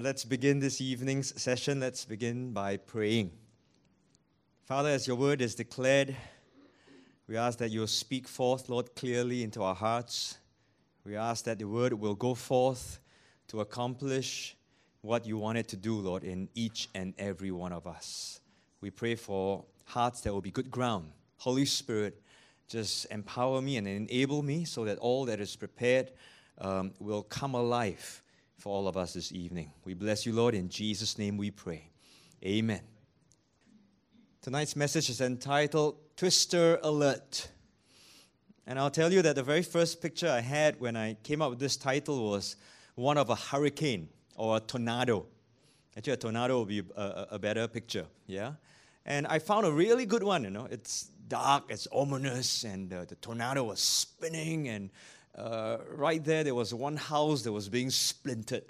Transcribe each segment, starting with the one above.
Let's begin this evening's session. Let's begin by praying. Father, as your word is declared, we ask that you'll speak forth, Lord, clearly into our hearts. We ask that the word will go forth to accomplish what you want it to do, Lord, in each and every one of us. We pray for hearts that will be good ground. Holy Spirit, just empower me and enable me so that all that is prepared um, will come alive for all of us this evening. We bless you, Lord. In Jesus' name we pray. Amen. Tonight's message is entitled Twister Alert. And I'll tell you that the very first picture I had when I came up with this title was one of a hurricane or a tornado. Actually, a tornado would be a, a better picture, yeah? And I found a really good one, you know. It's dark, it's ominous, and uh, the tornado was spinning, and uh, right there, there was one house that was being splintered.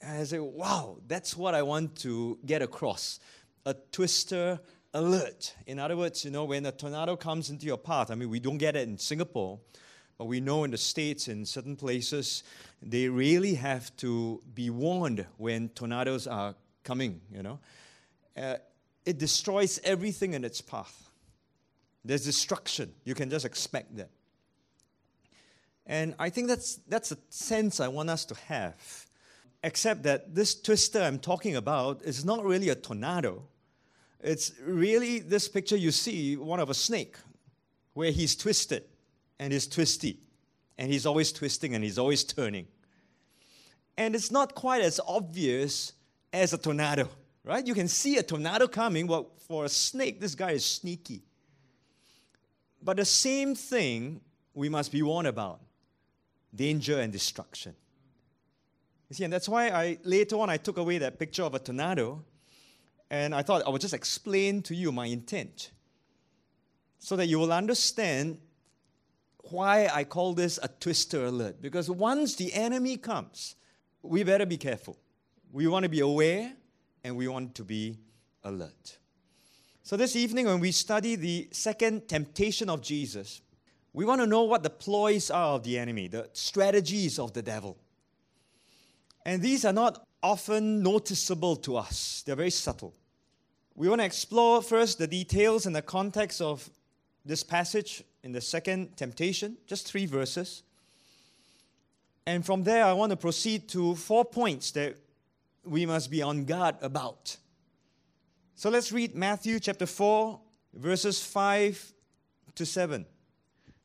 And I said, wow, that's what I want to get across a twister alert. In other words, you know, when a tornado comes into your path, I mean, we don't get it in Singapore, but we know in the States, in certain places, they really have to be warned when tornadoes are coming, you know. Uh, it destroys everything in its path. There's destruction. You can just expect that. And I think that's, that's a sense I want us to have. Except that this twister I'm talking about is not really a tornado. It's really this picture you see, one of a snake, where he's twisted and he's twisty. And he's always twisting and he's always turning. And it's not quite as obvious as a tornado, right? You can see a tornado coming, but for a snake, this guy is sneaky. But the same thing we must be warned about danger and destruction. You see, and that's why I later on I took away that picture of a tornado, and I thought I would just explain to you my intent, so that you will understand why I call this a twister alert. Because once the enemy comes, we better be careful. We want to be aware, and we want to be alert. So this evening, when we study the second temptation of Jesus, we want to know what the ploys are of the enemy, the strategies of the devil. And these are not often noticeable to us, they're very subtle. We want to explore first the details and the context of this passage in the second temptation, just three verses. And from there, I want to proceed to four points that we must be on guard about. So let's read Matthew chapter 4, verses 5 to 7.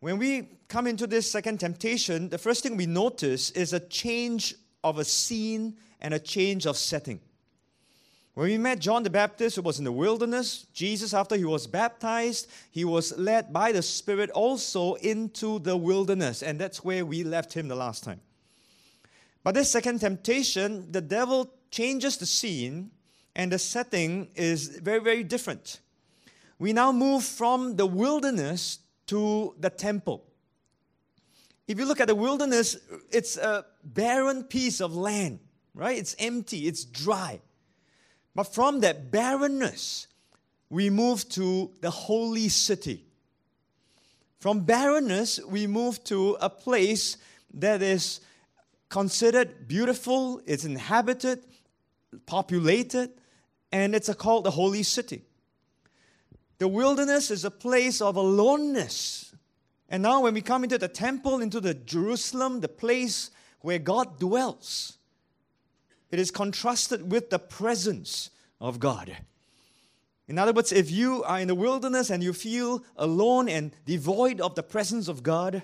When we come into this second temptation, the first thing we notice is a change of a scene and a change of setting. When we met John the Baptist, who was in the wilderness, Jesus, after he was baptized, he was led by the Spirit also into the wilderness. And that's where we left him the last time. But this second temptation, the devil changes the scene, and the setting is very, very different. We now move from the wilderness to the temple. If you look at the wilderness, it's a barren piece of land, right? It's empty, it's dry. But from that barrenness, we move to the holy city. From barrenness, we move to a place that is considered beautiful, it's inhabited, populated, and it's called the holy city. The wilderness is a place of aloneness. And now, when we come into the temple, into the Jerusalem, the place where God dwells, it is contrasted with the presence of God. In other words, if you are in the wilderness and you feel alone and devoid of the presence of God,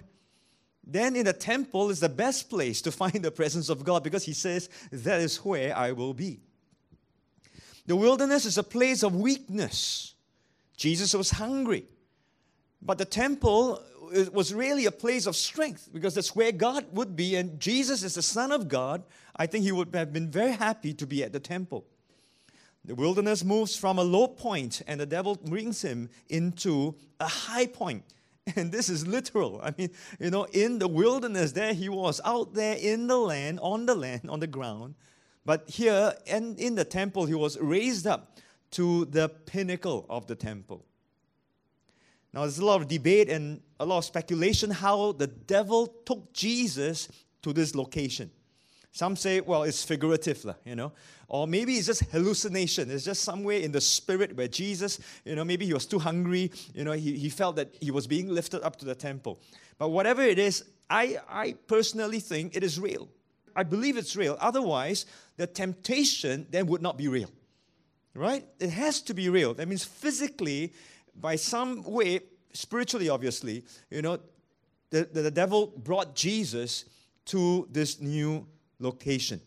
then in the temple is the best place to find the presence of God because He says, That is where I will be. The wilderness is a place of weakness. Jesus was hungry. But the temple was really a place of strength because that's where God would be, and Jesus is the Son of God. I think he would have been very happy to be at the temple. The wilderness moves from a low point, and the devil brings him into a high point. And this is literal. I mean, you know, in the wilderness, there he was, out there in the land, on the land, on the ground. But here, and in the temple, he was raised up to the pinnacle of the temple. Now, there's a lot of debate and a lot of speculation how the devil took Jesus to this location. Some say, well, it's figurative, you know, or maybe it's just hallucination. It's just somewhere in the spirit where Jesus, you know, maybe he was too hungry, you know, he, he felt that he was being lifted up to the temple. But whatever it is, I, I personally think it is real. I believe it's real. Otherwise, the temptation then would not be real. Right? It has to be real. That means physically, by some way, spiritually, obviously, you know, the, the, devil brought Jesus to this new location.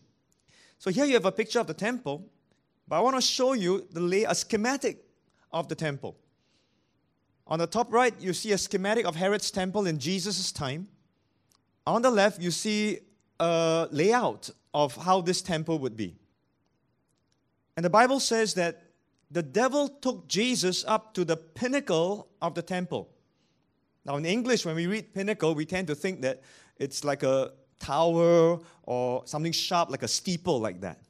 So here you have a picture of the temple, but I want to show you the lay, a schematic of the temple. On the top right, you see a schematic of Herod's temple in Jesus' time. On the left, you see a layout of how this temple would be. And the Bible says that the devil took Jesus up to the pinnacle of the temple. Now, in English, when we read pinnacle, we tend to think that it's like a tower or something sharp, like a steeple, like that.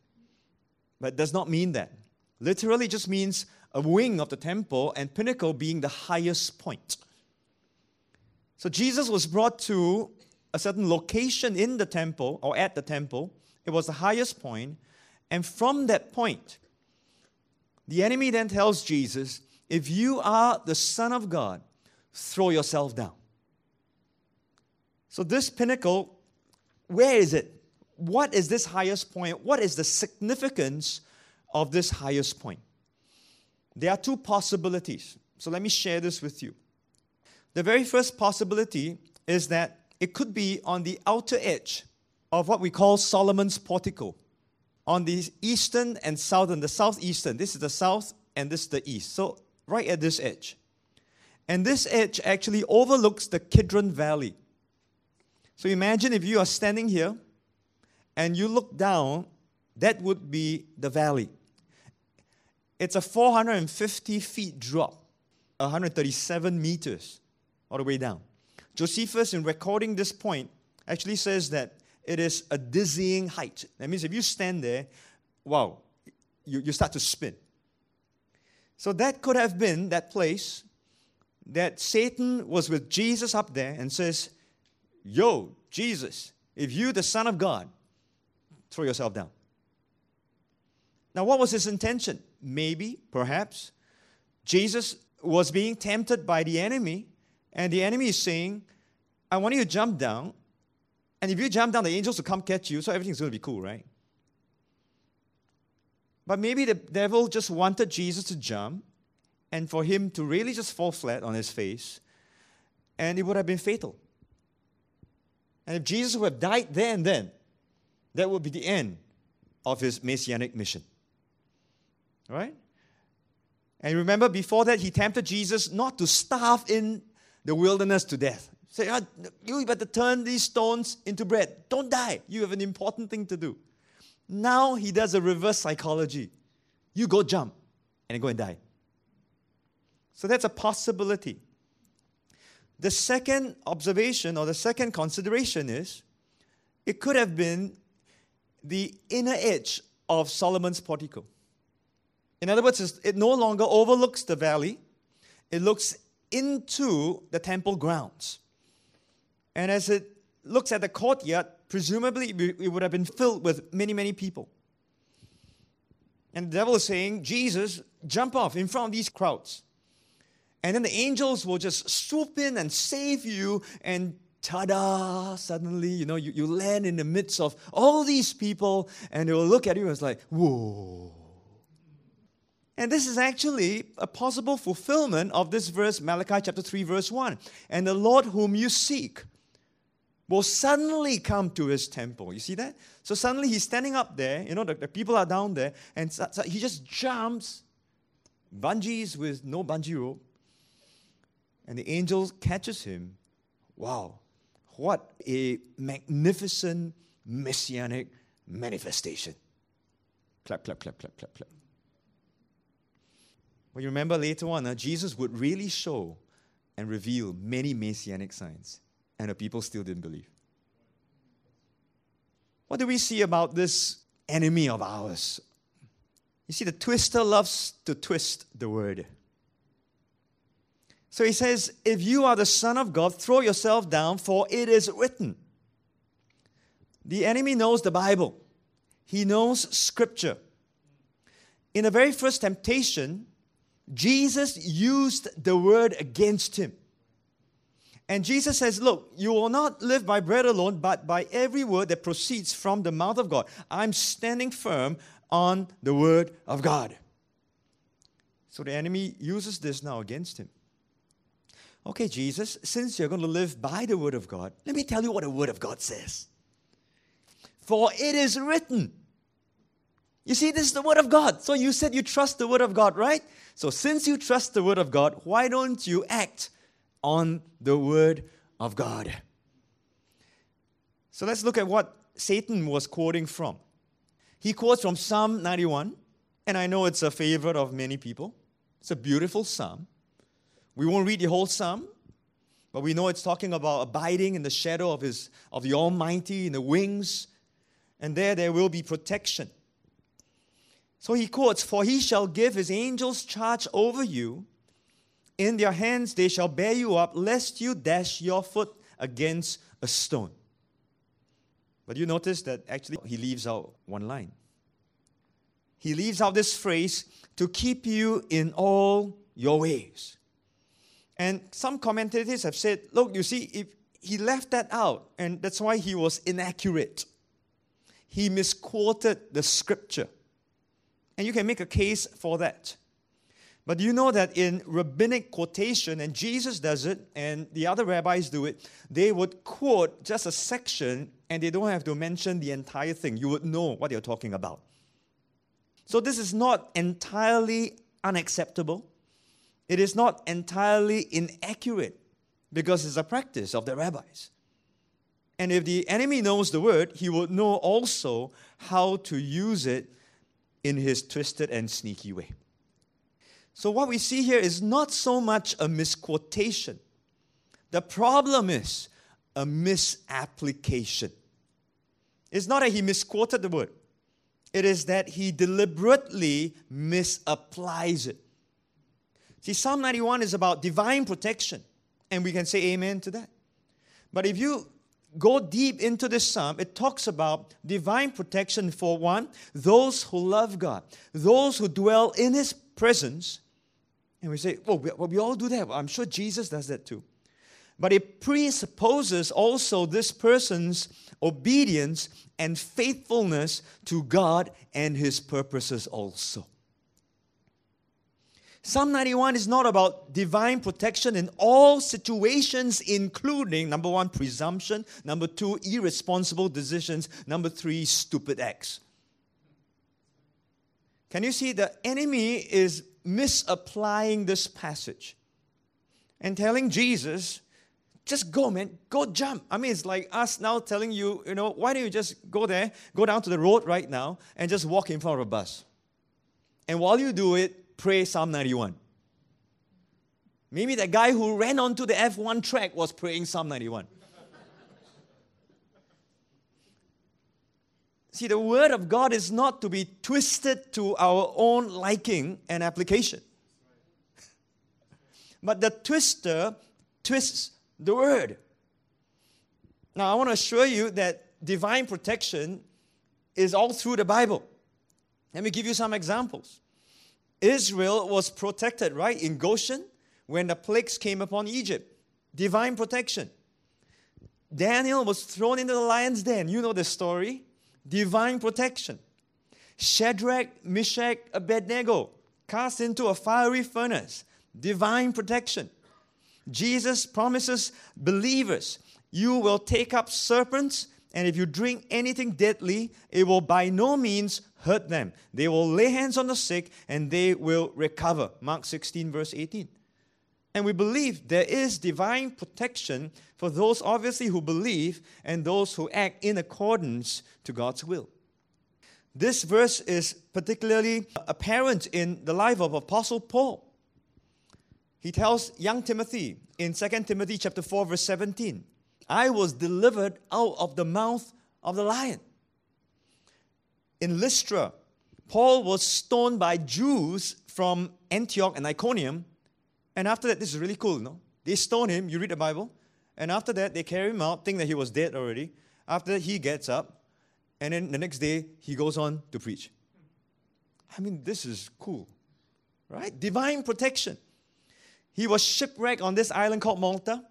But it does not mean that. Literally, just means a wing of the temple, and pinnacle being the highest point. So, Jesus was brought to a certain location in the temple or at the temple. It was the highest point, and from that point, the enemy then tells Jesus, If you are the Son of God, throw yourself down. So, this pinnacle, where is it? What is this highest point? What is the significance of this highest point? There are two possibilities. So, let me share this with you. The very first possibility is that it could be on the outer edge of what we call Solomon's portico on the eastern and southern, the southeastern. This is the south and this is the east. So, right at this edge. And this edge actually overlooks the Kidron Valley. So, imagine if you are standing here and you look down, that would be the valley. It's a 450 feet drop, 137 meters all the way down. Josephus, in recording this point, actually says that it is a dizzying height. That means if you stand there, wow, you, you start to spin. So that could have been that place that Satan was with Jesus up there and says, Yo, Jesus, if you the Son of God, throw yourself down. Now, what was his intention? Maybe, perhaps, Jesus was being tempted by the enemy, and the enemy is saying, I want you to jump down, and if you jump down, the angels will come catch you, so everything's going to be cool, right? But maybe the devil just wanted Jesus to jump and for him to really just fall flat on his face, and it would have been fatal. And if Jesus would have died there and then, that would be the end of his messianic mission. Right? And remember, before that, he tempted Jesus not to starve in the wilderness to death. Say, oh, you better turn these stones into bread. Don't die. You have an important thing to do. Now he does a reverse psychology. You go jump and go and die. So that's a possibility. The second observation or the second consideration is it could have been the inner edge of Solomon's portico. In other words, it no longer overlooks the valley, it looks into the temple grounds. And as it looks at the courtyard, presumably it would have been filled with many, many people. And the devil is saying, Jesus, jump off in front of these crowds. And then the angels will just swoop in and save you, and ta-da, suddenly, you know, you, you land in the midst of all these people, and they will look at you and it's like, whoa. And this is actually a possible fulfillment of this verse, Malachi chapter 3, verse 1. And the Lord whom you seek will suddenly come to his temple. You see that? So suddenly he's standing up there, you know, the, the people are down there, and so, so he just jumps, bungees with no bungee rope, and the angel catches him Wow, what a magnificent messianic manifestation. Clap, clap, clap, clap, clap, clap. Well, you remember later on, uh, Jesus would really show and reveal many messianic signs, and the people still didn't believe. What do we see about this enemy of ours? You see, the twister loves to twist the word. So he says, If you are the Son of God, throw yourself down, for it is written. The enemy knows the Bible, he knows Scripture. In the very first temptation, Jesus used the word against him. And Jesus says, Look, you will not live by bread alone, but by every word that proceeds from the mouth of God. I'm standing firm on the word of God. So the enemy uses this now against him. Okay, Jesus, since you're going to live by the word of God, let me tell you what the word of God says. For it is written. You see, this is the word of God. So you said you trust the word of God, right? So since you trust the word of God, why don't you act on the word of God? So let's look at what Satan was quoting from. He quotes from Psalm 91, and I know it's a favorite of many people. It's a beautiful psalm. We won't read the whole psalm, but we know it's talking about abiding in the shadow of his of the Almighty in the wings, and there there will be protection. So he quotes, For he shall give his angels charge over you. In their hands they shall bear you up, lest you dash your foot against a stone. But you notice that actually he leaves out one line. He leaves out this phrase to keep you in all your ways. And some commentators have said, look, you see, if he left that out, and that's why he was inaccurate. He misquoted the scripture. And you can make a case for that. But you know that in rabbinic quotation, and Jesus does it, and the other rabbis do it, they would quote just a section and they don't have to mention the entire thing. You would know what they're talking about. So this is not entirely unacceptable. It is not entirely inaccurate because it's a practice of the rabbis. And if the enemy knows the word, he would know also how to use it in his twisted and sneaky way. So, what we see here is not so much a misquotation. The problem is a misapplication. It's not that he misquoted the word, it is that he deliberately misapplies it. See, Psalm 91 is about divine protection, and we can say amen to that. But if you go deep into this psalm, it talks about divine protection for one, those who love God, those who dwell in his presence, and we say, well, we, well, we all do that. I'm sure Jesus does that too. But it presupposes also this person's obedience and faithfulness to God and his purposes also. Psalm 91 is not about divine protection in all situations, including number one, presumption, number two, irresponsible decisions, number three, stupid acts. Can you see the enemy is misapplying this passage and telling Jesus, just go, man, go jump. I mean, it's like us now telling you, you know, why don't you just go there, go down to the road right now, and just walk in front of a bus. And while you do it, pray Psalm 91. Maybe the guy who ran onto the F1 track was praying Psalm 91. See, the Word of God is not to be twisted to our own liking and application. but the twister twists the Word. Now, I want to assure you that divine protection is all through the Bible. Let me give you some examples. Israel was protected, right, in Goshen when the plagues came upon Egypt. Divine protection. Daniel was thrown into the lion's den. You know the story divine protection. Shadrach, Meshach, Abednego cast into a fiery furnace, divine protection. Jesus promises believers, you will take up serpents, and if you drink anything deadly, it will by no means hurt them. They will lay hands on the sick, and they will recover. Mark 16, verse 18. And we believe there is divine protection for those, obviously, who believe and those who act in accordance to God's will. This verse is particularly apparent in the life of Apostle Paul. He tells young Timothy in 2 Timothy chapter 4 verse 17, I was delivered out of the mouth of the lion. In Lystra, Paul was stoned by Jews from Antioch and Iconium. And after that, this is really cool, no? They stone him, you read the Bible, and after that, they carry him out, think that he was dead already. After that, he gets up, and then the next day, he goes on to preach. I mean, this is cool, right? Divine protection. He was shipwrecked on this island called Malta.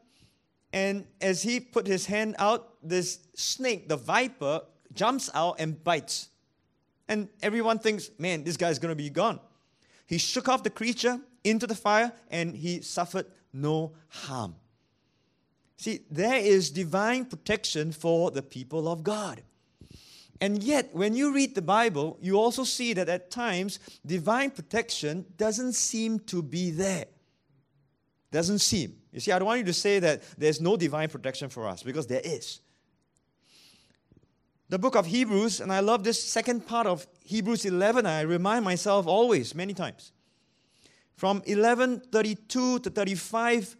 And as he put his hand out, this snake, the viper, jumps out and bites. And everyone thinks, man, this guy's going to be gone. He shook off the creature into the fire and he suffered no harm. See, there is divine protection for the people of God. And yet, when you read the Bible, you also see that at times divine protection doesn't seem to be there. Doesn't seem. You see, I don't want you to say that there's no divine protection for us because there is. The book of Hebrews, and I love this second part of Hebrews 11, I remind myself always, many times. From 1132 to 35,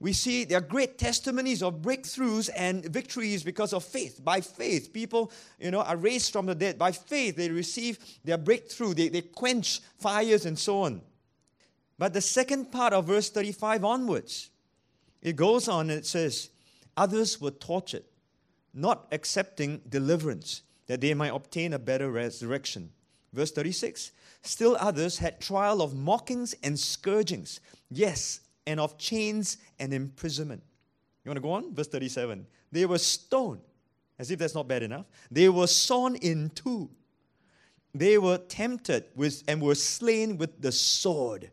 we see there are great testimonies of breakthroughs and victories because of faith. By faith, people, you know, are raised from the dead. By faith, they receive their breakthrough. They, they quench fires and so on. But the second part of verse 35 onwards, it goes on and it says, Others were tortured, not accepting deliverance, that they might obtain a better resurrection. Verse 36 Still others had trial of mockings and scourgings. Yes, and of chains and imprisonment. You want to go on? Verse 37. They were stoned, as if that's not bad enough. They were sawn in two. They were tempted with and were slain with the sword.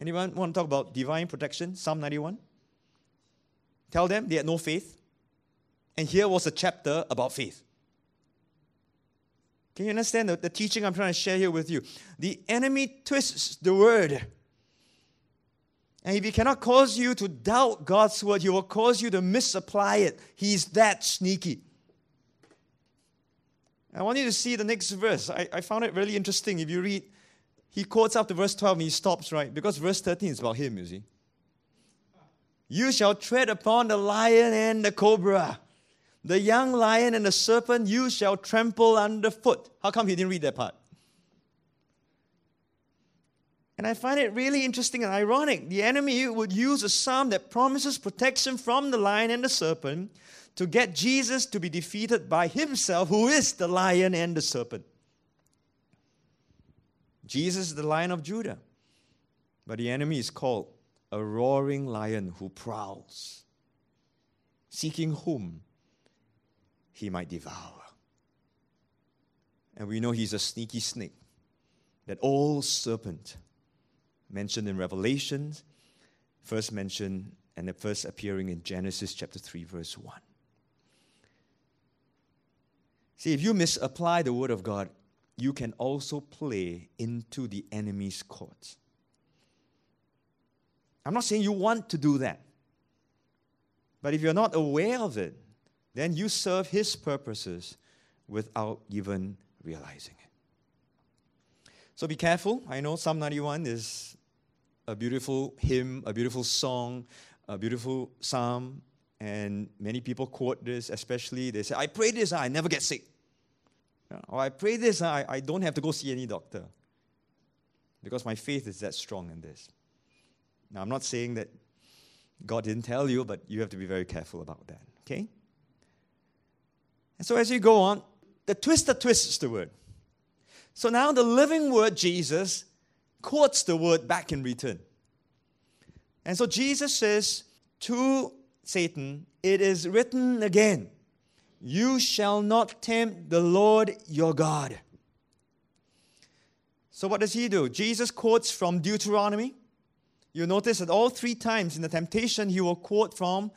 Anyone want to talk about divine protection? Psalm 91. Tell them they had no faith. And here was a chapter about faith. Can you understand the, the teaching I'm trying to share here with you? The enemy twists the word and if he cannot cause you to doubt God's word, he will cause you to misapply it. He's that sneaky. I want you to see the next verse. I, I found it really interesting. If you read, he quotes up to verse 12 and he stops, right? Because verse 13 is about him, you see. You shall tread upon the lion and the cobra. The young lion and the serpent you shall trample underfoot. How come he didn't read that part? And I find it really interesting and ironic. The enemy would use a psalm that promises protection from the lion and the serpent to get Jesus to be defeated by himself, who is the lion and the serpent. Jesus is the lion of Judah, but the enemy is called a roaring lion who prowls, seeking whom he might devour. And we know he's a sneaky snake, that old serpent mentioned in Revelation, first mentioned and first appearing in Genesis chapter 3, verse 1. See, if you misapply the word of God, you can also play into the enemy's court. I'm not saying you want to do that. But if you're not aware of it, then you serve his purposes without even realizing it. So be careful. I know Psalm 91 is a beautiful hymn, a beautiful song, a beautiful psalm, and many people quote this, especially they say, I pray this, I never get sick. Or I pray this, I, don't have to go see any doctor. Because my faith is that strong in this. Now, I'm not saying that God didn't tell you, but you have to be very careful about that, okay? And so as you go on, the twister twists the word. So now the living word, Jesus, quotes the word back in return. And so Jesus says to Satan, It is written again, you shall not tempt the Lord your God. So, what does he do? Jesus quotes from Deuteronomy. You notice that all three times in the temptation, he will quote from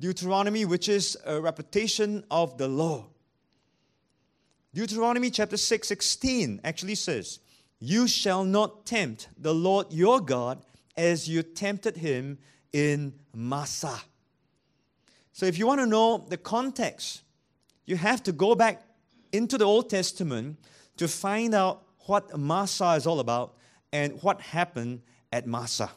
Deuteronomy, which is a repetition of the law. Deuteronomy chapter 6, 16 actually says, you shall not tempt the Lord your God. as you tempted him in Massah. So, if you want to know the context, you have to go back into the Old Testament to find out what Massah is all about and what happened at Massah.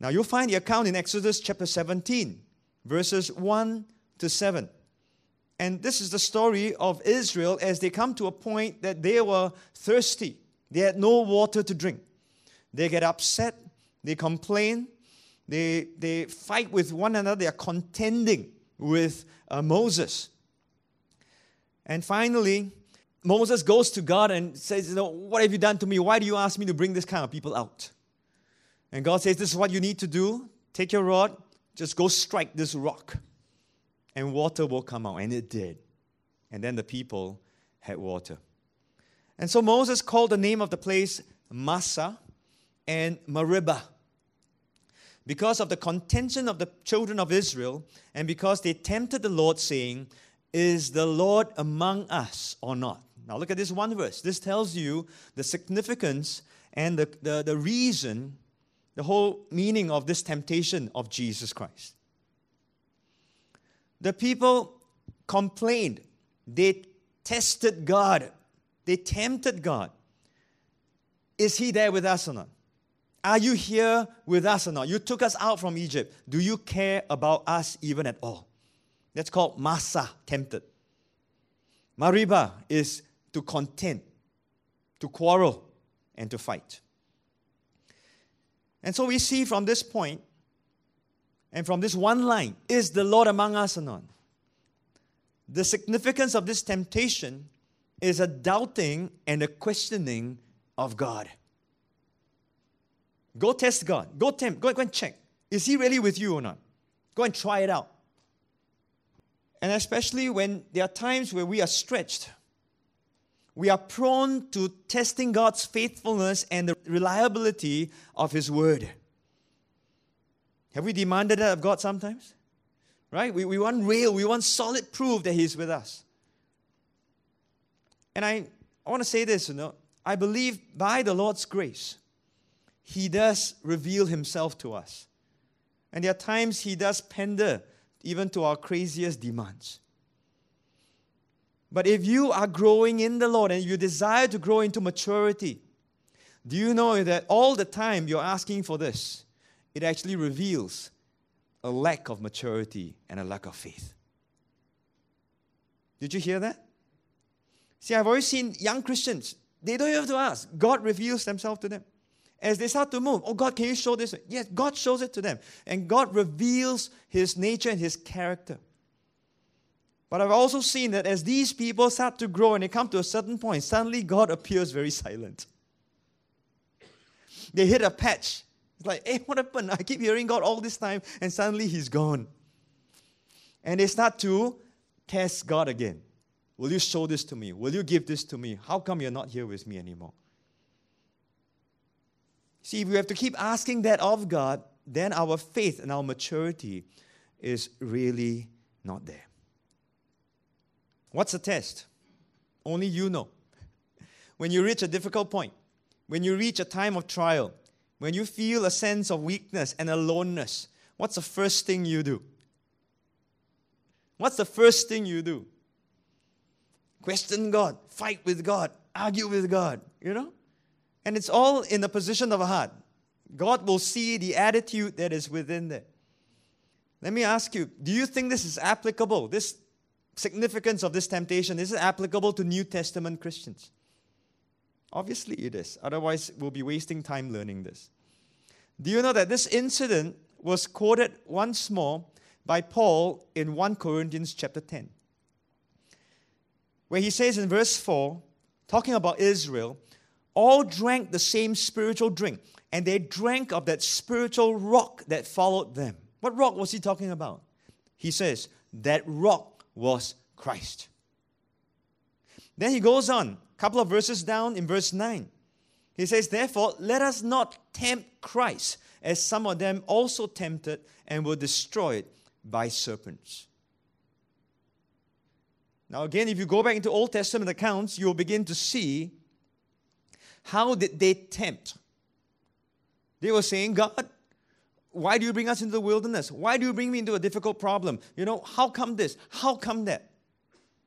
Now, you'll find the account in Exodus chapter 17, verses 1 to 7. And this is the story of Israel as they come to a point that they were thirsty. They had no water to drink. They get upset, they complain, they, they fight with one another, they are contending with uh, Moses. And finally, Moses goes to God and says, you know, What have you done to me? Why do you ask me to bring this kind of people out? And God says, This is what you need to do. Take your rod, just go strike this rock and water will come out. And it did. And then the people had water. And so Moses called the name of the place Massah and Meribah. Because of the contention of the children of Israel, and because they tempted the Lord, saying, Is the Lord among us or not? Now look at this one verse. This tells you the significance and the, the, the reason, the whole meaning of this temptation of Jesus Christ. The people complained. They tested God. They tempted God. Is He there with us or not? Are you here with us or not? You took us out from Egypt. Do you care about us even at all? That's called Massah, tempted. Meribah is to contend, to quarrel, and to fight. And so we see from this point and from this one line, is the Lord among us or not? The significance of this temptation is a doubting and a questioning of God. Go test God. Go tempt. Go, go and check. Is He really with you or not? Go and try it out. And especially when there are times where we are stretched, we are prone to testing God's faithfulness and the reliability of His word. Have we demanded that of God sometimes? Right? We, we want real, we want solid proof that He's with us. And I, I want to say this, you know, I believe by the Lord's grace, He does reveal Himself to us. And there are times He does pander even to our craziest demands. But if you are growing in the Lord and you desire to grow into maturity, do you know that all the time you're asking for this? it actually reveals a lack of maturity and a lack of faith. Did you hear that? See, I've always seen young Christians, they don't have to ask. God reveals himself to them. As they start to move, oh God, can you show this? Yes, God shows it to them. And God reveals his nature and his character. But I've also seen that as these people start to grow and they come to a certain point, suddenly God appears very silent. They hit a patch it's like, hey, what happened? I keep hearing God all this time, and suddenly He's gone. And they start to test God again. Will you show this to me? Will you give this to me? How come you're not here with me anymore? See, if we have to keep asking that of God, then our faith and our maturity is really not there. What's the test? Only you know. When you reach a difficult point, when you reach a time of trial, when you feel a sense of weakness and aloneness, what's the first thing you do? What's the first thing you do? Question God, fight with God, argue with God, you know? And it's all in the position of a heart. God will see the attitude that is within there. Let me ask you do you think this is applicable? This significance of this temptation, is it applicable to New Testament Christians? Obviously, it is. Otherwise, we'll be wasting time learning this. Do you know that this incident was quoted once more by Paul in 1 Corinthians chapter 10? Where he says in verse 4, talking about Israel, all drank the same spiritual drink, and they drank of that spiritual rock that followed them. What rock was he talking about? He says, that rock was Christ. Then he goes on, a couple of verses down in verse 9. He says, Therefore, let us not tempt Christ, as some of them also tempted and were destroyed by serpents. Now, again, if you go back into Old Testament accounts, you'll begin to see how did they tempt? They were saying, God, why do you bring us into the wilderness? Why do you bring me into a difficult problem? You know, how come this? How come that?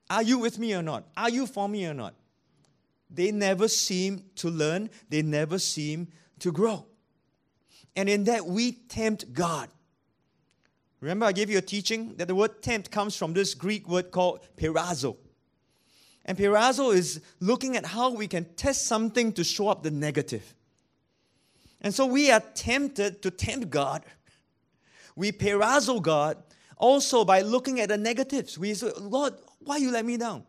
Are you with me or not? Are you for me or not? They never seem to learn, they never seem to grow. And in that, we tempt God. Remember, I gave you a teaching that the word tempt comes from this Greek word called peirazo. And peirazo is looking at how we can test something to show up the negative. And so we are tempted to tempt God. We peirazo God also by looking at the negatives. We say, Lord, why you let me down?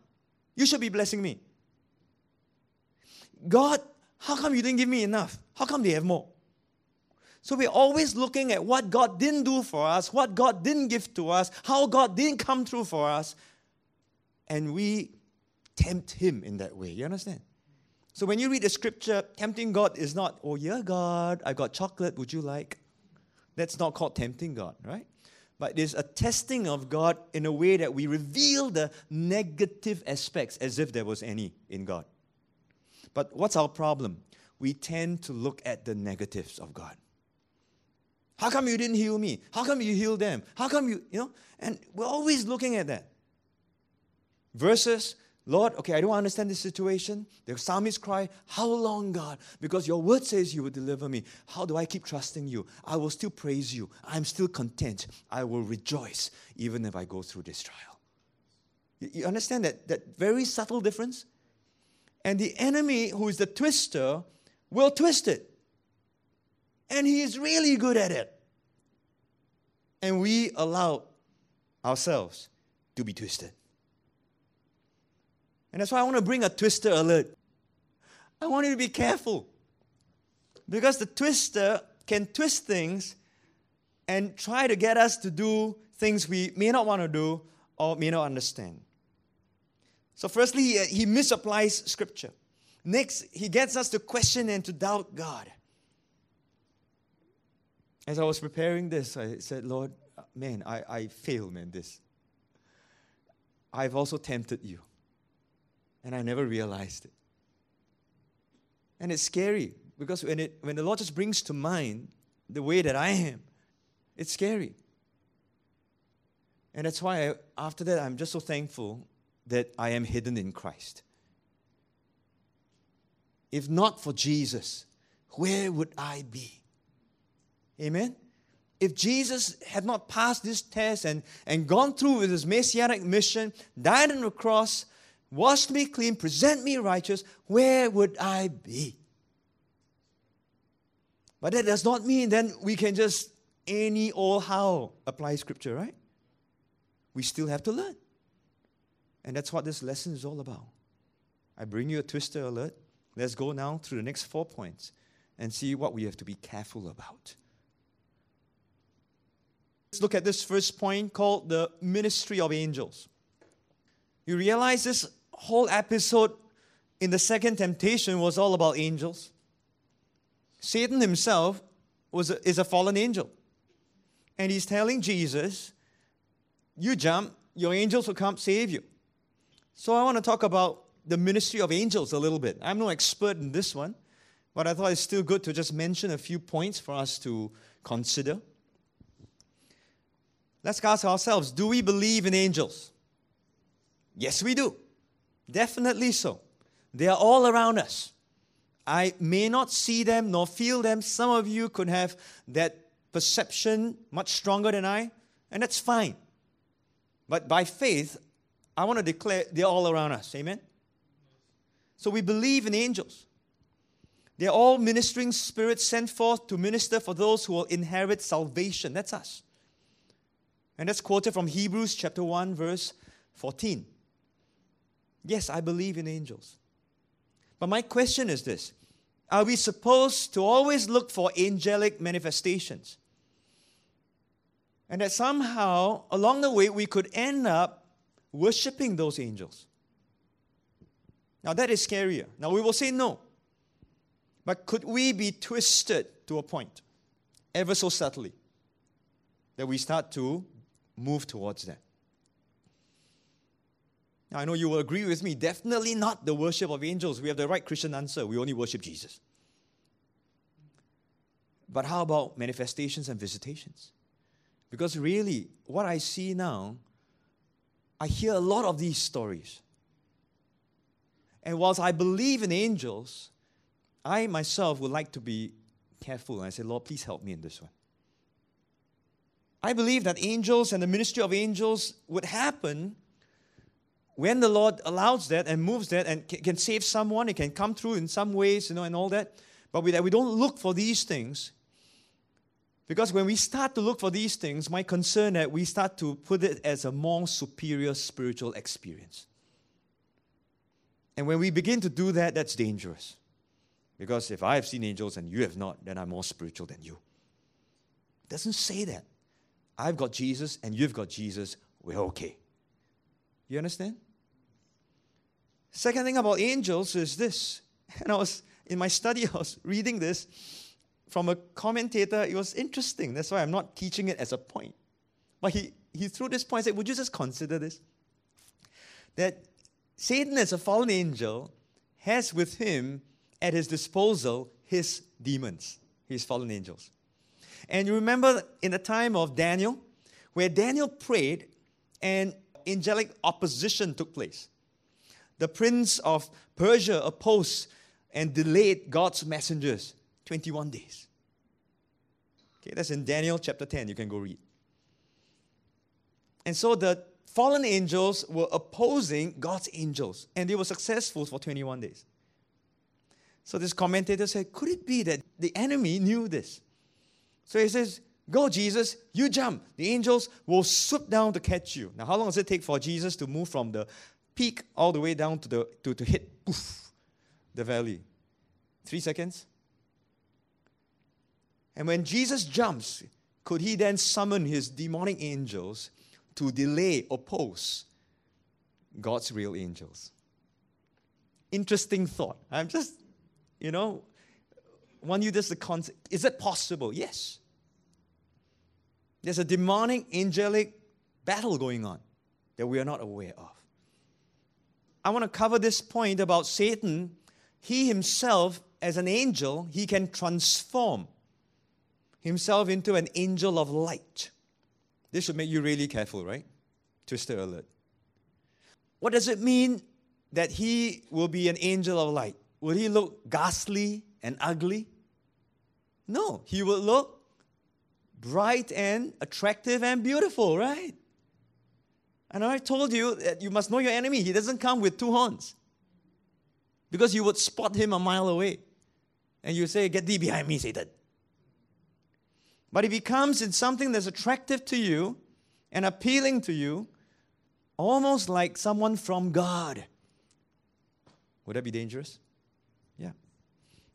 You should be blessing me. God, how come you didn't give me enough? How come they have more? So we're always looking at what God didn't do for us, what God didn't give to us, how God didn't come through for us, and we tempt Him in that way. You understand? So when you read the scripture, tempting God is not, oh yeah, God, I got chocolate, would you like? That's not called tempting God, right? But it is a testing of God in a way that we reveal the negative aspects as if there was any in God. But what's our problem? We tend to look at the negatives of God. How come you didn't heal me? How come you healed them? How come you, you know? And we're always looking at that. Versus, Lord, okay, I don't understand this situation. The psalmist cry, How long, God? Because your word says you will deliver me. How do I keep trusting you? I will still praise you. I'm still content. I will rejoice even if I go through this trial. You understand that, that very subtle difference? And the enemy, who is the twister, will twist it. And he is really good at it. And we allow ourselves to be twisted. And that's why I want to bring a twister alert. I want you to be careful. Because the twister can twist things and try to get us to do things we may not want to do or may not understand. So, firstly, he, misapplies scripture. Next, he gets us to question and to doubt God. As I was preparing this, I said, Lord, man, I, I fail, man, this. I've also tempted you. And I never realized it. And it's scary because when, it, when the Lord just brings to mind the way that I am, it's scary. And that's why I, after that, I'm just so thankful that I am hidden in Christ. If not for Jesus, where would I be? Amen? If Jesus had not passed this test and, and gone through with his messianic mission, died on the cross, washed me clean, present me righteous, where would I be? But that does not mean then we can just any old how apply scripture, right? We still have to learn. And that's what this lesson is all about. I bring you a twister alert. Let's go now through the next four points and see what we have to be careful about. Let's look at this first point called the ministry of angels. You realize this whole episode in the second temptation was all about angels. Satan himself was a, is a fallen angel. And he's telling Jesus, You jump, your angels will come save you. So I want to talk about the ministry of angels a little bit. I'm no expert in this one, but I thought it's still good to just mention a few points for us to consider. Let's ask ourselves do we believe in angels? Yes, we do. Definitely so. They are all around us. I may not see them nor feel them. Some of you could have that perception much stronger than I, and that's fine. But by faith, I want to declare they're all around us. Amen? So we believe in angels. They're all ministering spirits sent forth to minister for those who will inherit salvation. That's us. And that's quoted from Hebrews chapter 1, verse 14. Yes, I believe in angels. But my question is this Are we supposed to always look for angelic manifestations? And that somehow, along the way, we could end up worshiping those angels. Now, that is scarier. Now, we will say no. But could we be twisted to a point, ever so subtly, that we start to move towards that? I know you will agree with me. Definitely not the worship of angels. We have the right Christian answer. We only worship Jesus. But how about manifestations and visitations? Because really, what I see now, I hear a lot of these stories. And whilst I believe in angels, I myself would like to be careful. And I say, Lord, please help me in this one. I believe that angels and the ministry of angels would happen when the Lord allows that and moves that and can save someone, it can come through in some ways, you know, and all that. But we, we don't look for these things. Because when we start to look for these things, my concern that we start to put it as a more superior spiritual experience. And when we begin to do that, that's dangerous. Because if I have seen angels and you have not, then I'm more spiritual than you. It doesn't say that. I've got Jesus and you've got Jesus. We're okay. You understand? Second thing about angels is this. And I was in my study, I was reading this from a commentator. It was interesting. That's why I'm not teaching it as a point. But he, he threw this point and said, Would you just consider this? That Satan, as a fallen angel, has with him at his disposal his demons, his fallen angels. And you remember in the time of Daniel, where Daniel prayed and angelic opposition took place the prince of Persia opposed and delayed God's messengers 21 days. Okay, that's in Daniel chapter 10. You can go read. And so the fallen angels were opposing God's angels, and they were successful for 21 days. So this commentator said, Could it be that the enemy knew this? So he says, Go, Jesus, you jump. The angels will swoop down to catch you. Now, how long does it take for Jesus to move from the peak all the way down to, the, to, to hit poof, the valley. Three seconds. And when Jesus jumps, could he then summon his demonic angels to delay, oppose God's real angels? Interesting thought. I'm just, you know, want you just the concept. Is it possible? Yes. There's a demonic angelic battle going on that we are not aware of. I want to cover this point about Satan. He himself, as an angel, he can transform himself into an angel of light. This should make you really careful, right? Twister alert. What does it mean that he will be an angel of light? Will he look ghastly and ugly? No, he will look bright and attractive and beautiful, right? And I told you that you must know your enemy. He doesn't come with two horns. Because you would spot him a mile away. And you say, Get thee behind me, Satan. But if he comes in something that's attractive to you and appealing to you, almost like someone from God, would that be dangerous? Yeah.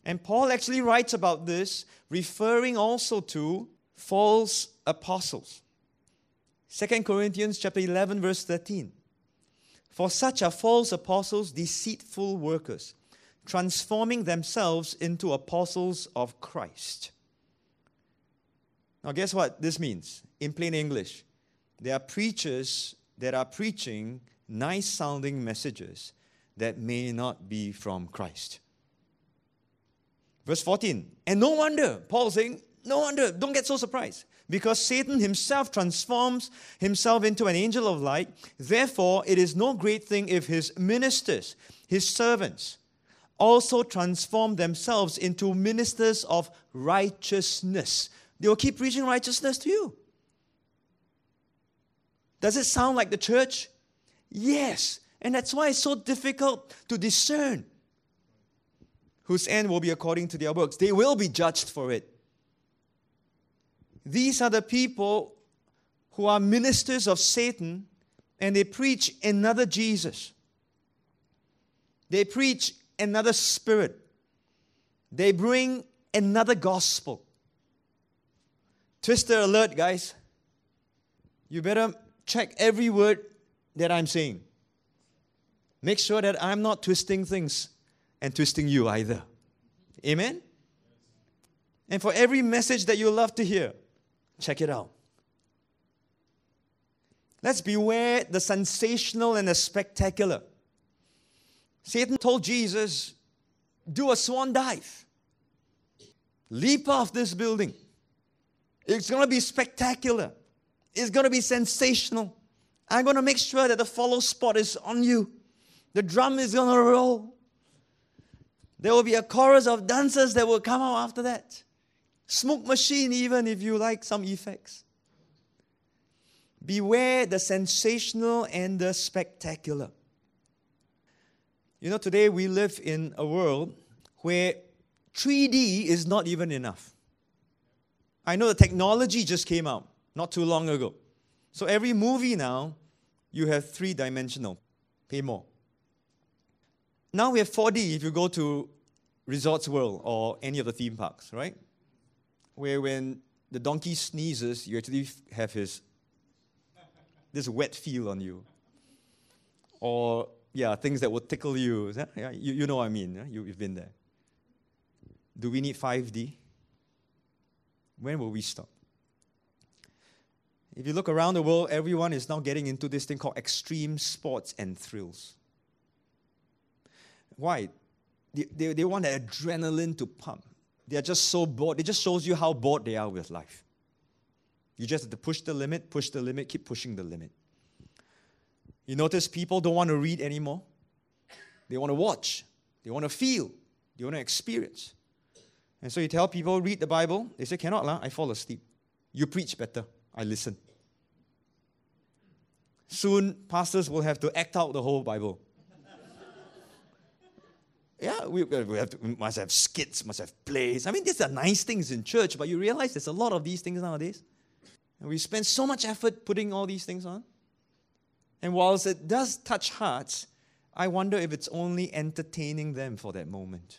And Paul actually writes about this, referring also to false apostles. 2 Corinthians chapter 11 verse 13. For such are false apostles, deceitful workers, transforming themselves into apostles of Christ. Now, guess what this means? In plain English, there are preachers that are preaching nice sounding messages that may not be from Christ. Verse 14, and no wonder, Paul saying, no wonder, don't get so surprised because Satan himself transforms himself into an angel of light. Therefore, it is no great thing if his ministers, his servants, also transform themselves into ministers of righteousness. They will keep preaching righteousness to you. Does it sound like the church? Yes. And that's why it's so difficult to discern whose end will be according to their works. They will be judged for it. These are the people who are ministers of Satan and they preach another Jesus. They preach another spirit. They bring another gospel. Twister alert, guys. You better check every word that I'm saying. Make sure that I'm not twisting things and twisting you either. Amen? And for every message that you love to hear, Check it out. Let's beware the sensational and the spectacular. Satan told Jesus, do a swan dive. leap off this building. It's going to be spectacular. It's going to be sensational. I'm going to make sure that the follow spot is on you. The drum is going to roll. There will be a chorus of dancers that will come out after that. Smoke machine, even if you like some effects. Beware the sensational and the spectacular. You know, today we live in a world where 3D is not even enough. I know the technology just came out not too long ago. So every movie now, you have three dimensional. Pay more. Now we have 4D if you go to Resorts World or any of the theme parks, right? Where when the donkey sneezes, you actually have his this wet feel on you. Or yeah, things that will tickle you. Yeah, you, you know what I mean. Yeah? You, you've been there. Do we need 5D? When will we stop? If you look around the world, everyone is now getting into this thing called extreme sports and thrills. Why? They, they, they want the adrenaline to pump. They are just so bored. It just shows you how bored they are with life. You just have to push the limit, push the limit, keep pushing the limit. You notice people don't want to read anymore. They want to watch, they want to feel, they want to experience. And so you tell people, read the Bible. They say, cannot, lah. I fall asleep. You preach better. I listen. Soon, pastors will have to act out the whole Bible. Yeah, we, we, have to, we must have skits, must have plays. I mean, these are nice things in church, but you realize there's a lot of these things nowadays. And we spend so much effort putting all these things on. And whilst it does touch hearts, I wonder if it's only entertaining them for that moment.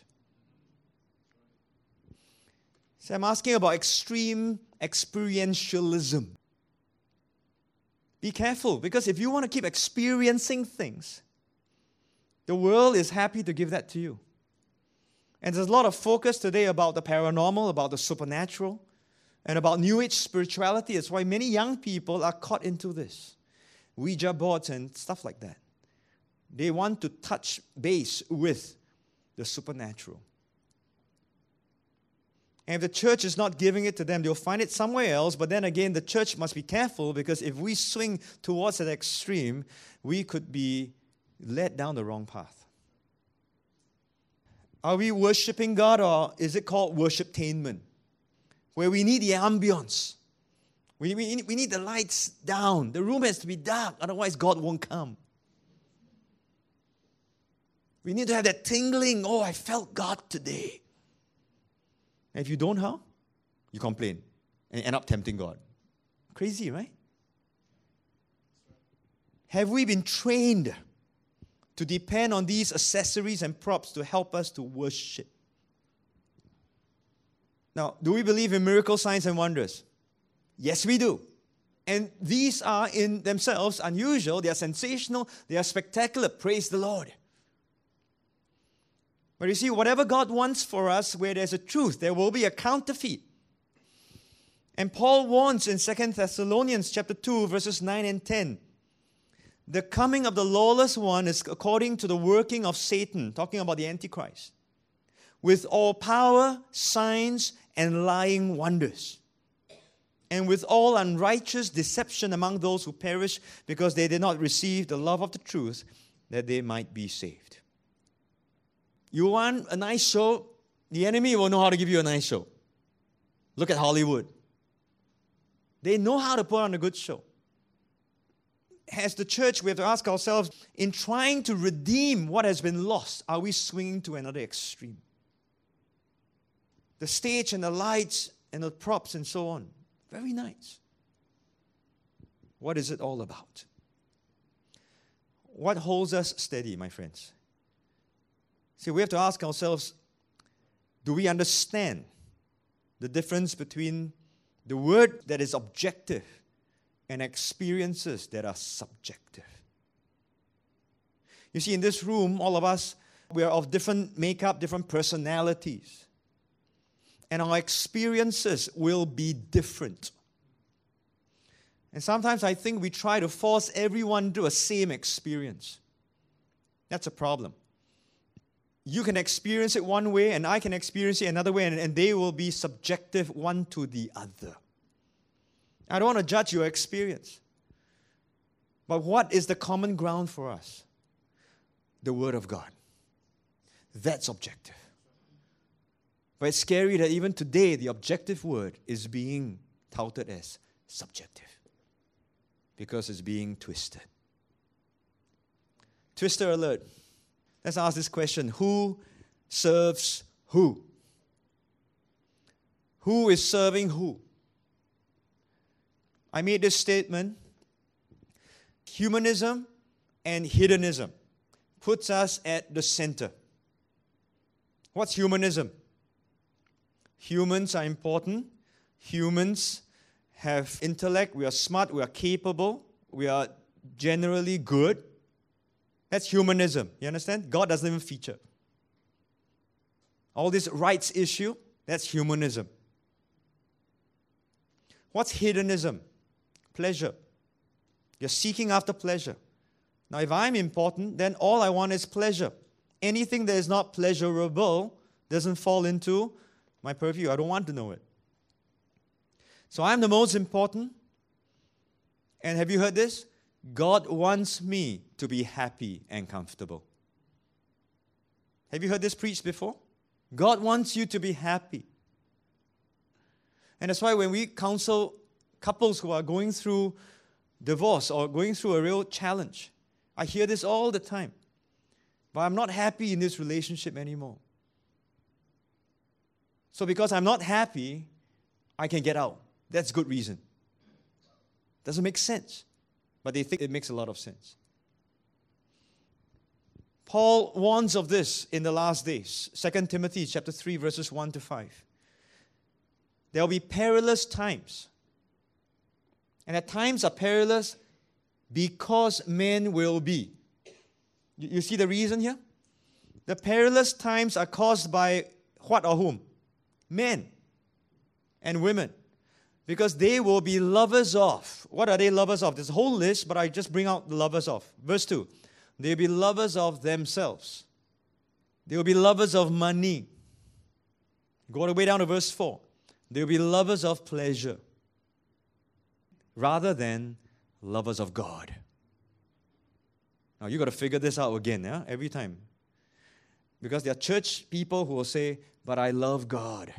So I'm asking about extreme experientialism. Be careful, because if you want to keep experiencing things, the world is happy to give that to you. And there's a lot of focus today about the paranormal, about the supernatural, and about New Age spirituality. It's why many young people are caught into this. Ouija boards and stuff like that. They want to touch base with the supernatural. And if the church is not giving it to them, they'll find it somewhere else. But then again, the church must be careful because if we swing towards that extreme, we could be led down the wrong path. Are we worshiping God or is it called worshiptainment? Where we need the ambience. We, we, we need the lights down. The room has to be dark, otherwise, God won't come. We need to have that tingling, oh, I felt God today. And if you don't, how? You complain and end up tempting God. Crazy, right? Have we been trained to depend on these accessories and props to help us to worship? Now, do we believe in miracle signs and wonders? Yes, we do. And these are in themselves unusual, they are sensational, they are spectacular. Praise the Lord. But you see, whatever God wants for us, where there's a truth, there will be a counterfeit. And Paul warns in 2 Thessalonians chapter 2, verses 9 and 10. The coming of the lawless one is according to the working of Satan, talking about the Antichrist, with all power, signs, and lying wonders and with all unrighteous deception among those who perish because they did not receive the love of the truth that they might be saved. You want a nice show? The enemy will know how to give you a nice show. Look at Hollywood. They know how to put on a good show. As the church, we have to ask ourselves in trying to redeem what has been lost, are we swinging to another extreme? The stage and the lights and the props and so on. Very nice. What is it all about? What holds us steady, my friends? See, we have to ask ourselves do we understand the difference between the word that is objective and experiences that are subjective? You see, in this room, all of us, we are of different makeup, different personalities and our experiences will be different. And sometimes I think we try to force everyone to a same experience. That's a problem. you can experience it one way and I can experience it another way, and, and they will be subjective one to the other. I don't want to judge your experience. But what is the common ground for us? The Word of God. That's objective. But it's scary that even today, the objective word is being touted as subjective because it's being twisted. Twister alert. Let's ask this question Who serves who? Who is serving who? I made this statement humanism and hedonism puts us at the center. What's humanism? Humans are important. Humans have intellect. We are smart. We are capable. We are generally good. That's humanism. You understand? God doesn't even feature. All this rights issue, that's humanism. What's hedonism? Pleasure. You're seeking after pleasure. Now, if I'm important, then all I want is pleasure. Anything that is not pleasurable doesn't fall into my purview. I don't want to know it. So I'm the most important. And have you heard this? God wants me to be happy and comfortable. Have you heard this preached before? God wants you to be happy. And that's why when we counsel couples who are going through divorce or going through a real challenge, I hear this all the time. But I'm not happy in this relationship anymore. So because I'm not happy, I can get out. That's good reason. Doesn't make sense. But they think it makes a lot of sense. Paul warns of this in the last days. 2 Timothy chapter 3 verses 1 to 5. There will be perilous times. And at times are perilous because men will be. You see the reason here? The perilous times are caused by what or whom? Men and women. Because they will be lovers of. What are they lovers of? There's a whole list, but I just bring out the lovers of. Verse 2 They'll be lovers of themselves, they will be lovers of money. Go all the way down to verse 4. They'll be lovers of pleasure rather than lovers of God. Now you got to figure this out again, yeah? Every time. Because there are church people who will say, But I love God.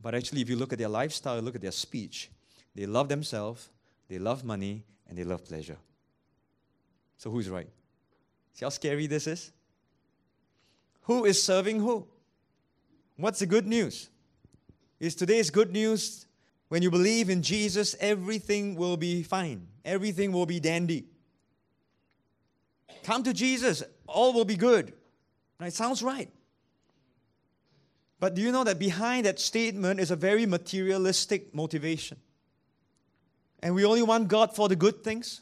But actually, if you look at their lifestyle, look at their speech, they love themselves, they love money, and they love pleasure. So who's right? See how scary this is? Who is serving who? What's the good news? Is today's good news when you believe in Jesus, everything will be fine, everything will be dandy. Come to Jesus, all will be good. It sounds right. But do you know that behind that statement is a very materialistic motivation? And we only want God for the good things?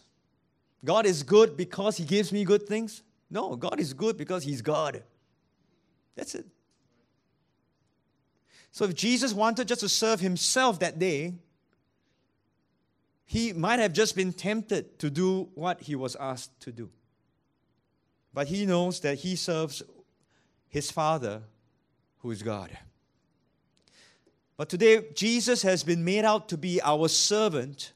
God is good because He gives me good things? No, God is good because He's God. That's it. So if Jesus wanted just to serve Himself that day, He might have just been tempted to do what He was asked to do. But He knows that He serves His Father who is God. But today, Jesus has been made out to be our servant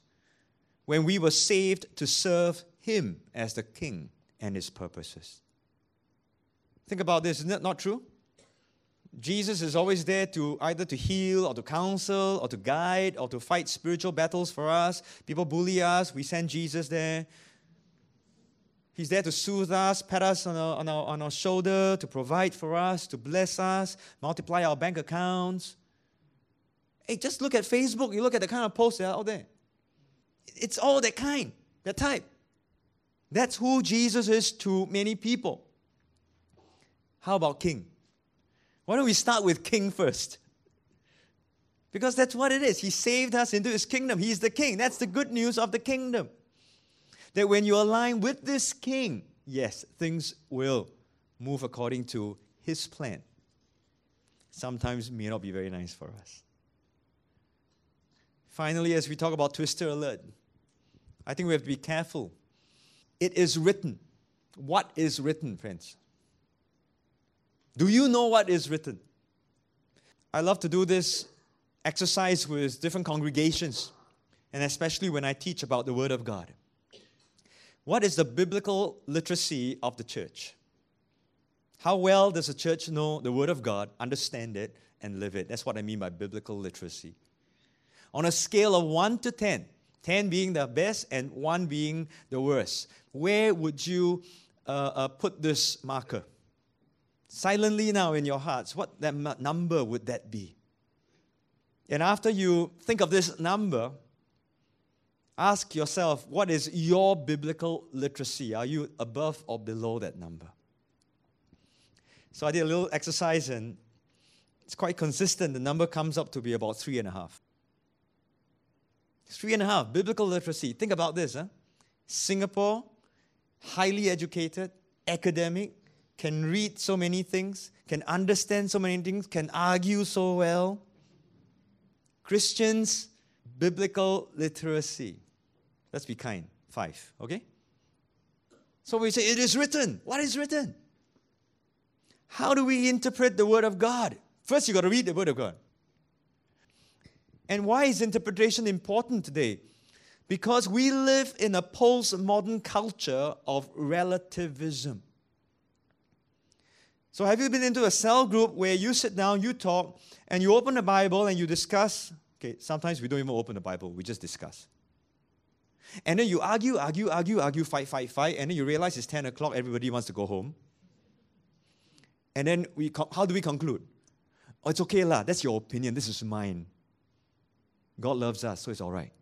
when we were saved to serve Him as the King and His purposes. Think about this, isn't that not true? Jesus is always there to either to heal or to counsel or to guide or to fight spiritual battles for us. People bully us, we send Jesus there. He's there to soothe us, pat us on our, on, our, on our shoulder, to provide for us, to bless us, multiply our bank accounts. Hey, just look at Facebook. You look at the kind of posts that are out there. It's all that kind, that type. That's who Jesus is to many people. How about King? Why don't we start with King first? Because that's what it is. He saved us into his kingdom. He's the king. That's the good news of the kingdom that when you align with this king, yes, things will move according to his plan. Sometimes may not be very nice for us. Finally, as we talk about twister alert, I think we have to be careful. It is written. What is written, friends? Do you know what is written? I love to do this exercise with different congregations, and especially when I teach about the Word of God. What is the biblical literacy of the church? How well does the church know the Word of God, understand it, and live it? That's what I mean by biblical literacy. On a scale of 1 to 10, 10 being the best and 1 being the worst, where would you uh, uh, put this marker? Silently now in your hearts, what that number would that be? And after you think of this number, ask yourself, what is your biblical literacy? Are you above or below that number? So I did a little exercise and it's quite consistent. The number comes up to be about three and a half. Three and a half, biblical literacy. Think about this. Huh? Singapore, highly educated, academic, can read so many things, can understand so many things, can argue so well. Christians, biblical literacy. Let's be kind. Five, okay? So we say, it is written. What is written? How do we interpret the Word of God? First, you got to read the Word of God. And why is interpretation important today? Because we live in a postmodern culture of relativism. So, have you been into a cell group where you sit down, you talk, and you open the Bible and you discuss? Okay, sometimes we don't even open the Bible, we just discuss. And then you argue, argue, argue, argue, fight, fight, fight, and then you realize it's 10 o'clock, everybody wants to go home. And then we, how do we conclude? Oh, it's okay, lah. That's your opinion. This is mine. God loves us, so it's all right.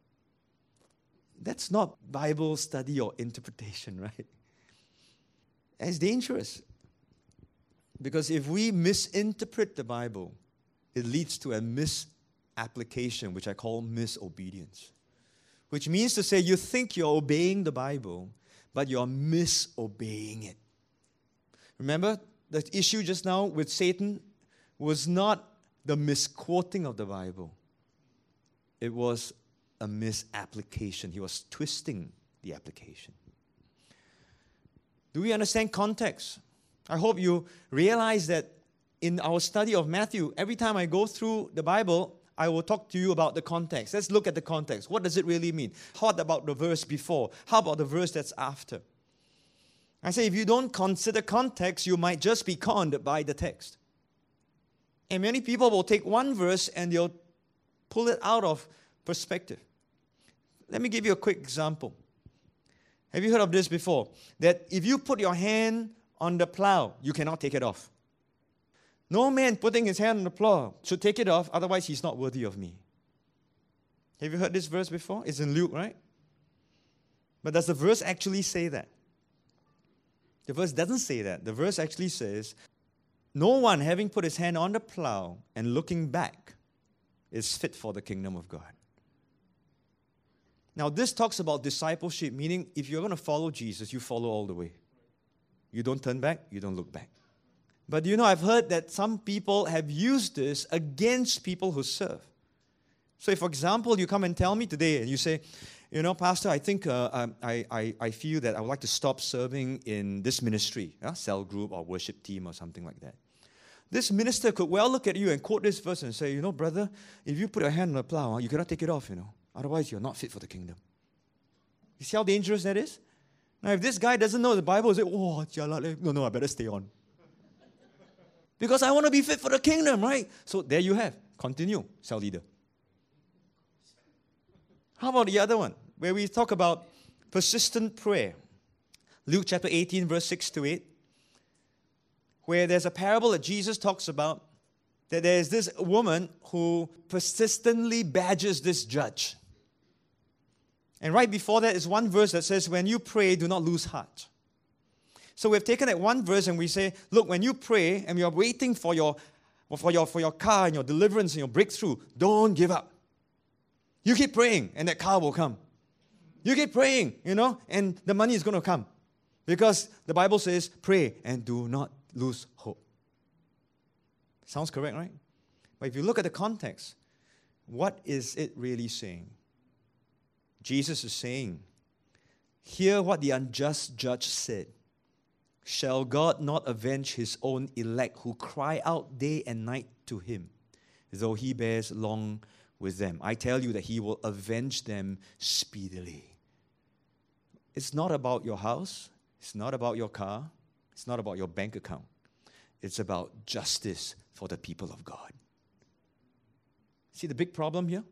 That's not Bible study or interpretation, right? it's dangerous. Because if we misinterpret the Bible, it leads to a misapplication, which I call misobedience. Which means to say you think you're obeying the Bible, but you're misobeying it. Remember, the issue just now with Satan was not the misquoting of the Bible, it was a misapplication. He was twisting the application. Do we understand context? I hope you realize that in our study of Matthew, every time I go through the Bible, I will talk to you about the context. Let's look at the context. What does it really mean? How about the verse before? How about the verse that's after? I say, if you don't consider context, you might just be conned by the text. And many people will take one verse and they'll pull it out of perspective. Let me give you a quick example. Have you heard of this before? That if you put your hand on the plow, you cannot take it off. No man putting his hand on the plow should take it off, otherwise, he's not worthy of me. Have you heard this verse before? It's in Luke, right? But does the verse actually say that? The verse doesn't say that. The verse actually says, No one having put his hand on the plow and looking back is fit for the kingdom of God. Now, this talks about discipleship, meaning if you're going to follow Jesus, you follow all the way. You don't turn back, you don't look back. But you know, I've heard that some people have used this against people who serve. So, if, for example, you come and tell me today and you say, you know, Pastor, I think uh, um, I, I, I feel that I would like to stop serving in this ministry, cell group or worship team or something like that. This minister could well look at you and quote this verse and say, you know, brother, if you put your hand on the plow, you cannot take it off, you know. Otherwise, you're not fit for the kingdom. You see how dangerous that is? Now, if this guy doesn't know the Bible, say, oh, eh, no, no, I better stay on. because I want to be fit for the kingdom, right? So there you have. Continue, cell leader. How about the other one, where we talk about persistent prayer? Luke chapter 18, verse 6 to 8, where there's a parable that Jesus talks about that there's this woman who persistently badgers this judge. And right before that is one verse that says, When you pray, do not lose heart. So we've taken that one verse and we say, Look, when you pray and you're waiting for your, for your, for your car and your deliverance and your breakthrough, don't give up. You keep praying, and that car will come. You keep praying, you know, and the money is going to come. Because the Bible says, pray and do not lose hope. Sounds correct, right? But if you look at the context, what is it really saying? Jesus is saying, hear what the unjust judge said. Shall God not avenge his own elect who cry out day and night to him, though he bears long with them? I tell you that he will avenge them speedily. It's not about your house, it's not about your car, it's not about your bank account. It's about justice for the people of God. See the big problem here?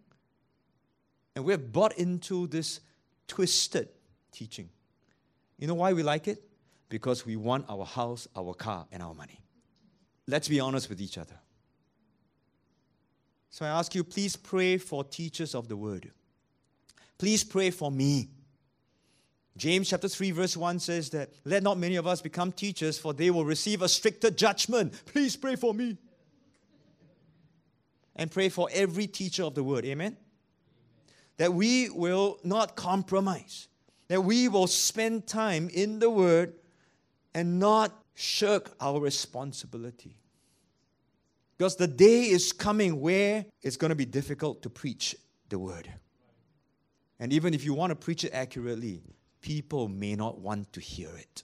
And we're bought into this twisted teaching. You know why we like it? Because we want our house, our car, and our money. Let's be honest with each other. So I ask you, please pray for teachers of the word. Please pray for me. James chapter 3, verse 1 says that, Let not many of us become teachers, for they will receive a stricter judgment. Please pray for me. And pray for every teacher of the word. Amen? That we will not compromise, that we will spend time in the word and not shirk our responsibility. Because the day is coming where it's going to be difficult to preach the word. And even if you want to preach it accurately, people may not want to hear it.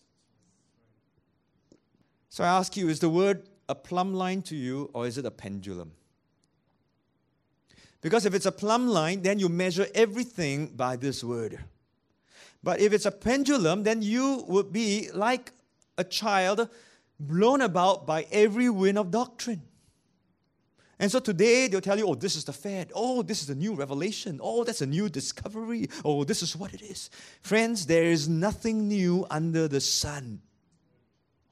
So I ask you is the word a plumb line to you or is it a pendulum? Because if it's a plumb line, then you measure everything by this word. But if it's a pendulum, then you would be like a child blown about by every wind of doctrine. And so today they'll tell you, oh, this is the fad. Oh, this is a new revelation. Oh, that's a new discovery. Oh, this is what it is. Friends, there is nothing new under the sun.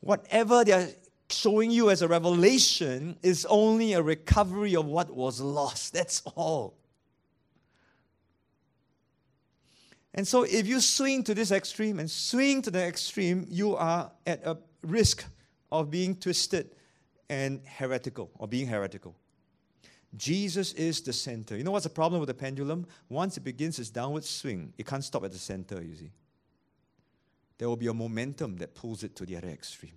Whatever they're showing you as a revelation is only a recovery of what was lost. That's all. And so, if you swing to this extreme and swing to the extreme, you are at a risk of being twisted and heretical or being heretical. Jesus is the center. You know what's the problem with the pendulum? Once it begins its downward swing, it can't stop at the center, you see. There will be a momentum that pulls it to the other extreme.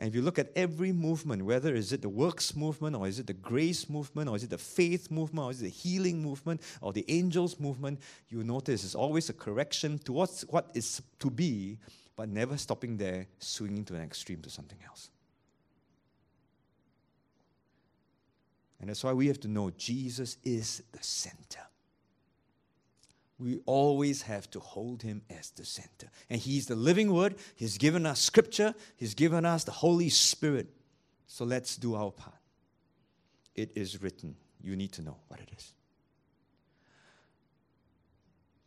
And if you look at every movement, whether is it the works movement, or is it the grace movement, or is it the faith movement, or is it the healing movement, or the angels movement, you notice it's always a correction towards what is to be, but never stopping there, swinging to an extreme to something else. And that's why we have to know Jesus is the center we always have to hold him as the center. And he's the living word. He's given us scripture, he's given us the Holy Spirit. So let's do our part. It is written. You need to know what it is.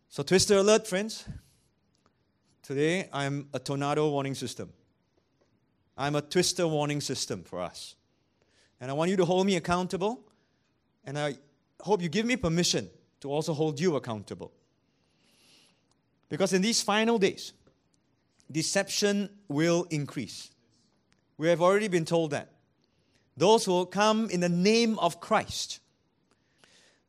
So, twister alert, friends. Today, I'm a tornado warning system. I'm a twister warning system for us. And I want you to hold me accountable. And I hope you give me permission to also hold you accountable. Because in these final days, deception will increase. We have already been told that. Those who will come in the name of Christ.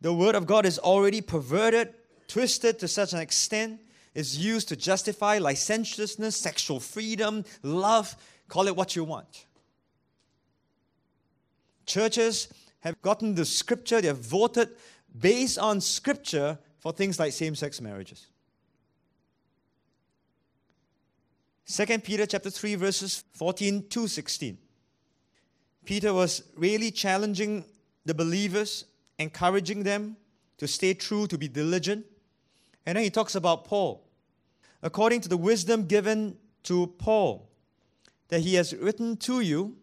The word of God is already perverted, twisted to such an extent, is used to justify licentiousness, sexual freedom, love, call it what you want. Churches have gotten the scripture, they have voted based on scripture for things like same sex marriages. 2 Peter chapter 3 verses 14 to 16. Peter was really challenging the believers, encouraging them to stay true, to be diligent. And then he talks about Paul. According to the wisdom given to Paul, that he has written to you,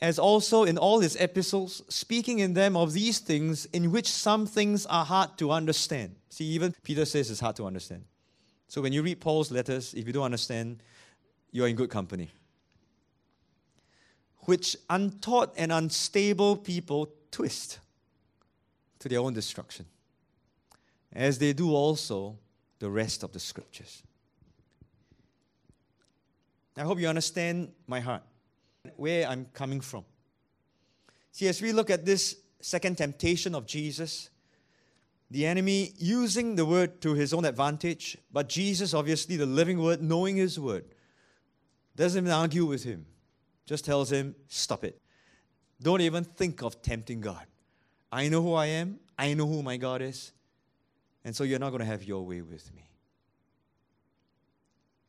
as also in all his epistles, speaking in them of these things, in which some things are hard to understand. See, even Peter says it's hard to understand. So when you read Paul's letters, if you don't understand, you're in good company. Which untaught and unstable people twist to their own destruction, as they do also the rest of the scriptures. I hope you understand my heart, where I'm coming from. See, as we look at this second temptation of Jesus, the enemy using the word to his own advantage, but Jesus, obviously, the living word, knowing his word, doesn't even argue with him, just tells him, Stop it. Don't even think of tempting God. I know who I am, I know who my God is, and so you're not going to have your way with me.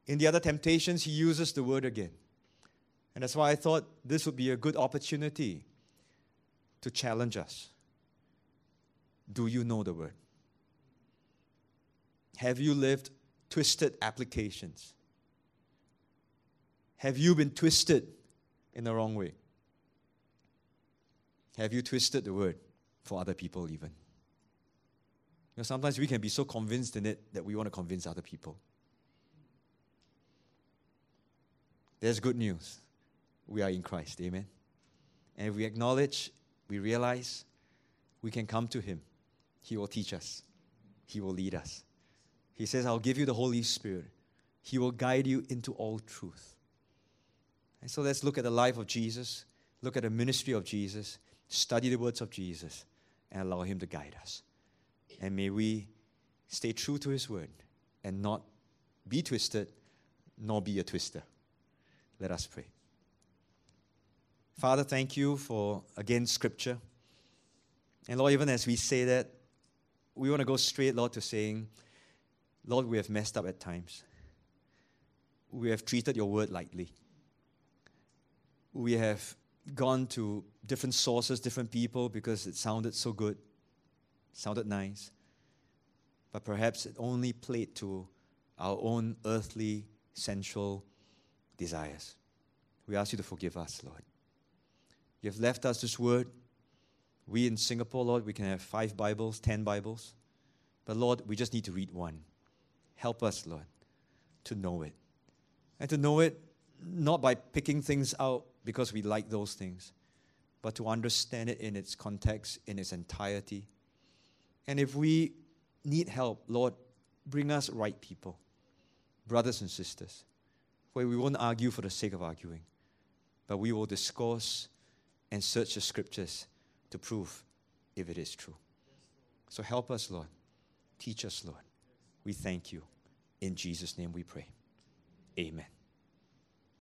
In the other temptations, he uses the word again. And that's why I thought this would be a good opportunity to challenge us. Do you know the word? Have you lived twisted applications? Have you been twisted in the wrong way? Have you twisted the word for other people, even? You know, sometimes we can be so convinced in it that we want to convince other people. There's good news. We are in Christ. Amen. And if we acknowledge, we realize we can come to Him. He will teach us, He will lead us. He says, I'll give you the Holy Spirit. He will guide you into all truth. And so let's look at the life of Jesus, look at the ministry of Jesus, study the words of Jesus, and allow Him to guide us. And may we stay true to His word and not be twisted, nor be a twister. Let us pray. Father, thank you for, again, Scripture. And Lord, even as we say that, we want to go straight, Lord, to saying, Lord, we have messed up at times. We have treated your word lightly. We have gone to different sources, different people, because it sounded so good, sounded nice. But perhaps it only played to our own earthly, sensual desires. We ask you to forgive us, Lord. You have left us this word. We in Singapore, Lord, we can have five Bibles, ten Bibles. But Lord, we just need to read one. Help us, Lord, to know it. And to know it not by picking things out because we like those things, but to understand it in its context, in its entirety. And if we need help, Lord, bring us right people, brothers and sisters, where we won't argue for the sake of arguing, but we will discourse and search the scriptures to prove if it is true. So help us, Lord. Teach us, Lord. We thank you. In Jesus' name we pray. Amen.